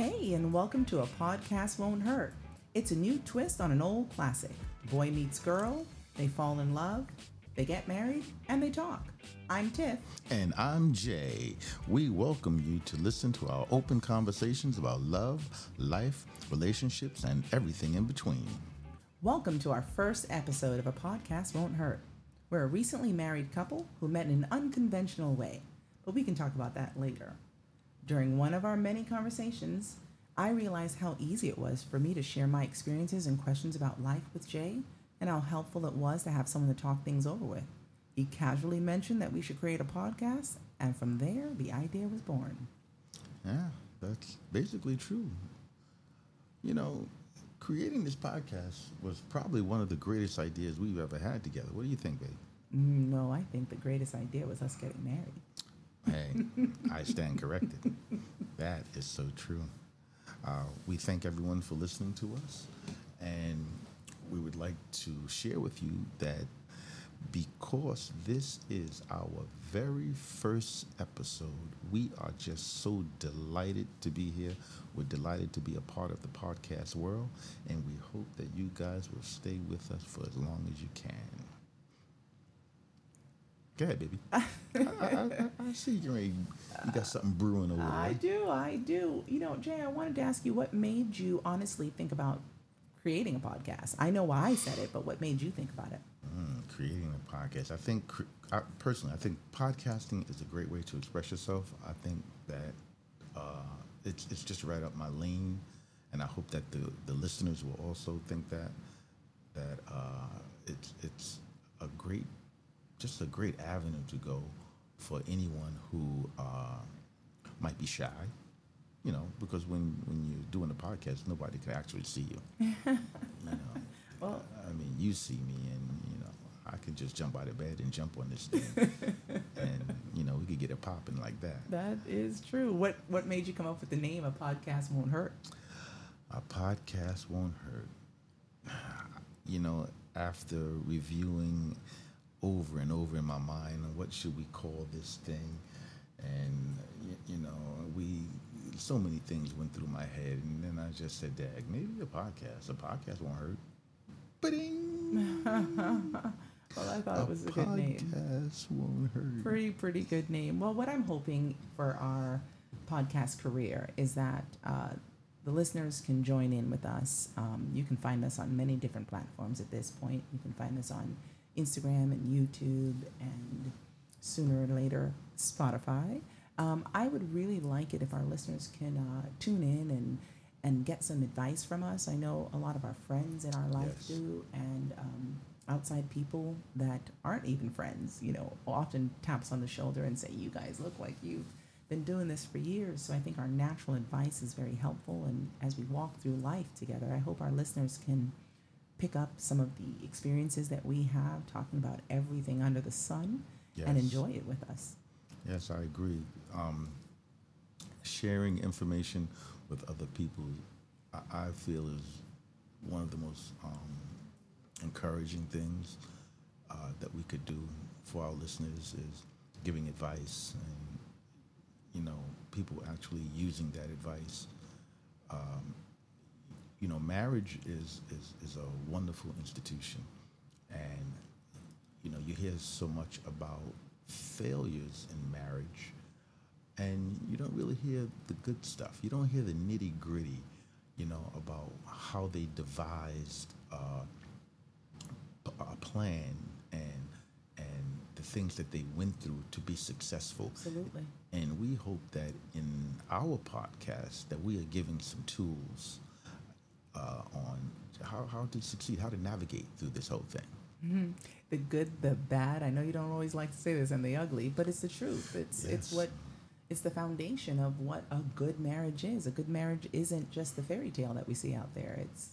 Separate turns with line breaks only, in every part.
Hey, and welcome to A Podcast Won't Hurt. It's a new twist on an old classic. Boy meets girl, they fall in love, they get married, and they talk. I'm Tyff.
And I'm Jay. We welcome you to listen to our open conversations about love, life, relationships, and everything in between.
Welcome to our first episode of A Podcast Won't Hurt. We're a recently married couple who met in an unconventional way, but we can talk about that later. During one of our many conversations, I realized how easy it was for me to share my experiences and questions about life with Jay and how helpful it was to have someone to talk things over with. He casually mentioned that we should create a podcast, and from there, the idea was born.
Yeah, that's basically true. You know, creating this podcast was probably one of the greatest ideas we've ever had together. What do you think, babe?
Mm, No, I think the greatest idea was us getting married.
Hey, I stand corrected. That is so true. Uh, we thank everyone for listening to us, and we would like to share with you that because this is our very first episode, we are just so delighted to be here. We're delighted to be a part of the podcast world, and we hope that you guys will stay with us for as long as you can. Go ahead, baby. I, I, I, see you. You got something brewing over there.
I do, I do. You know, Jay, I wanted to ask you what made you honestly think about creating a podcast? I know why I said it, but what made you think about it?
Mm, creating a podcast. I think, I, personally, I think podcasting is a great way to express yourself. I think that uh, it's it's just right up my lane, and I hope that the the listeners will also think that that uh, it's it's a great, just a great avenue to go for anyone who uh, might be shy. You know, because when when you're doing a podcast, nobody can actually see you. you know.
Well,
I mean, you see me, and you know, I can just jump out of bed and jump on this thing, and you know, we could get it popping like that.
that is true. What what made you come up with the name "A Podcast Won't Hurt"?
A podcast won't hurt. You know, after reviewing over and over in my mind, what should we call this thing, and you know, we so many things went through my head, and then I just said, "Dag, maybe a podcast. A podcast won't hurt." Ba-ding.
Well, I thought it was a good name.
Podcast won't hurt.
Pretty pretty good name. Well, what I'm hoping for our podcast career is that uh, the listeners can join in with us. Um, you can find us on many different platforms at this point. You can find us on Instagram and YouTube, and sooner or later Spotify. Um, I would really like it if our listeners can uh, tune in and and get some advice from us. I know a lot of our friends in our life
Yes.
do, and um, outside people that aren't even friends, you know, often taps on the shoulder and say, "You guys look like you've been doing this for years." So I think our natural advice is very helpful, and as we walk through life together, I hope our listeners can pick up some of the experiences that we have talking about everything under the sun and enjoy it with us.
Yes, I agree. Um, sharing information with other people, I, I feel is one of the most um, encouraging things uh, that we could do for our listeners is giving advice and you know people actually using that advice. You know, marriage is, is is a wonderful institution, and you know you hear so much about failures in marriage and you don't really hear the good stuff. You don't hear the nitty gritty you know about how they devised uh, a plan and and the things that they went through to be successful.
Absolutely.
and we hope that in our podcast that we are giving some tools uh, on how, how to succeed how to navigate through this whole thing
Mhm. The good, the bad. I know you don't always like to say this, and the ugly, but it's the truth. It's it's what it's the foundation of what a good marriage is. A good marriage isn't just the fairy tale that we see out there. It's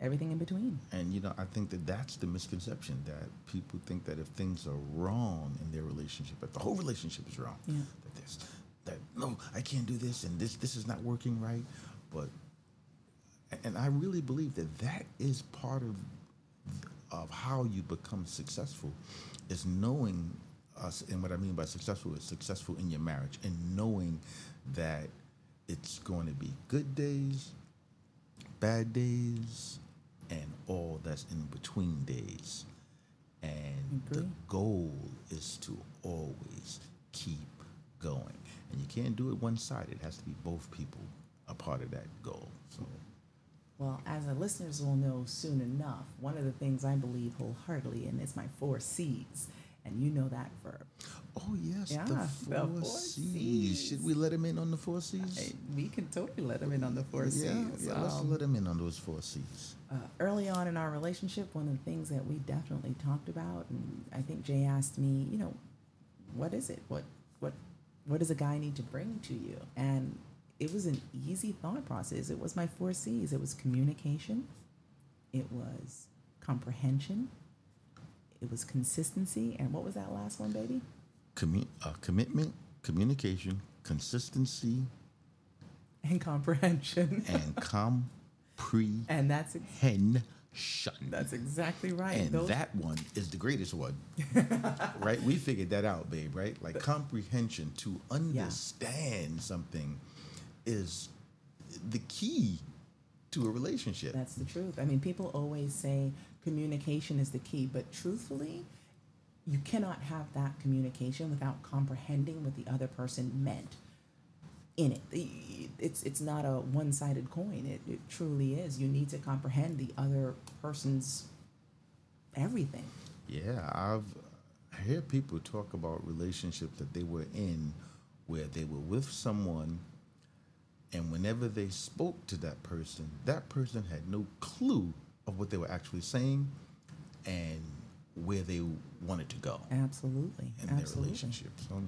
everything in between.
And you know, I think that that's the misconception that people think that if things are wrong in their relationship, that the whole relationship is wrong.
Yeah.
That this, that no, I can't do this, and this this is not working right. But, and I really believe that that is part of of how you become successful, is knowing us. And what I mean by successful is successful in your marriage, and knowing that it's going to be good days, bad days, and all that's in between days. And the goal is to always keep going. And you can't do it one sided. It has to be both people a part of that goal. So
Well, as our listeners will know soon enough, one of the things I believe wholeheartedly in is my four C's. And you know that verb.
Oh yes,
Yeah,
the
the
four,
four
C's.
Cs.
Should we let him in on the four C's?
Hey, we can totally let him in on the four
yeah,
C's.
yeah, let's
Um,
let him in on those four C's.
uh, early on in our relationship, one of the things that we definitely talked about, and I think Jay asked me, you know, what is it? What what what does a guy need to bring to you? And it was an easy thought process. It was my four C's. It was communication. It was comprehension. It was consistency. And what was that last one, baby?
Commu- uh, commitment, communication, consistency,
And comprehension.
and comprehension.
and that's that's exactly right.
And
Those-
that one is the greatest one, right? We figured that out, babe. Right? Like comprehension to understand something is the key to a relationship.
That's the truth. I mean, people always say communication is the key, but truthfully, you cannot have that communication without comprehending what the other person meant in it. It's it's not a one-sided coin. It, it truly is. You need to comprehend the other person's everything.
Yeah, I've I hear people talk about relationships that they were in where they were with someone and whenever they spoke to that person, that person had no clue of what they were actually saying and where they wanted to go
Absolutely.
in their
Absolutely.
relationship. So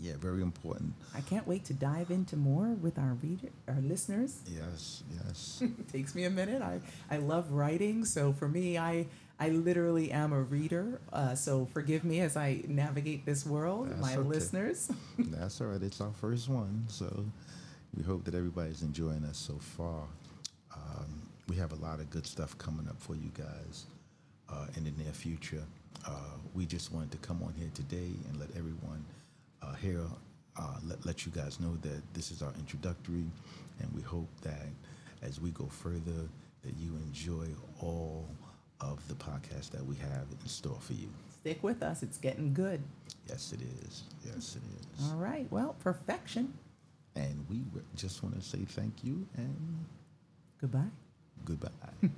yeah, very important.
I can't wait to dive into more with our reader, our listeners.
Yes, yes.
takes me a minute. I, I love writing, so for me, I I literally am a reader. Uh, so forgive me as I navigate this world,
That's
my
okay.
listeners.
That's all right. It's our first one, so we hope that everybody's enjoying us so far. Um, we have a lot of good stuff coming up for you guys uh, in the near future. Uh, we just wanted to come on here today and let everyone uh, here uh, let, let you guys know that this is our introductory, and we hope that as we go further, that you enjoy all of the podcasts that we have in store for you.
Stick with us; it's getting good.
Yes, it is. Yes, it is.
All right. Well, perfection.
And we just want to say thank you and
Goodbye.
goodbye.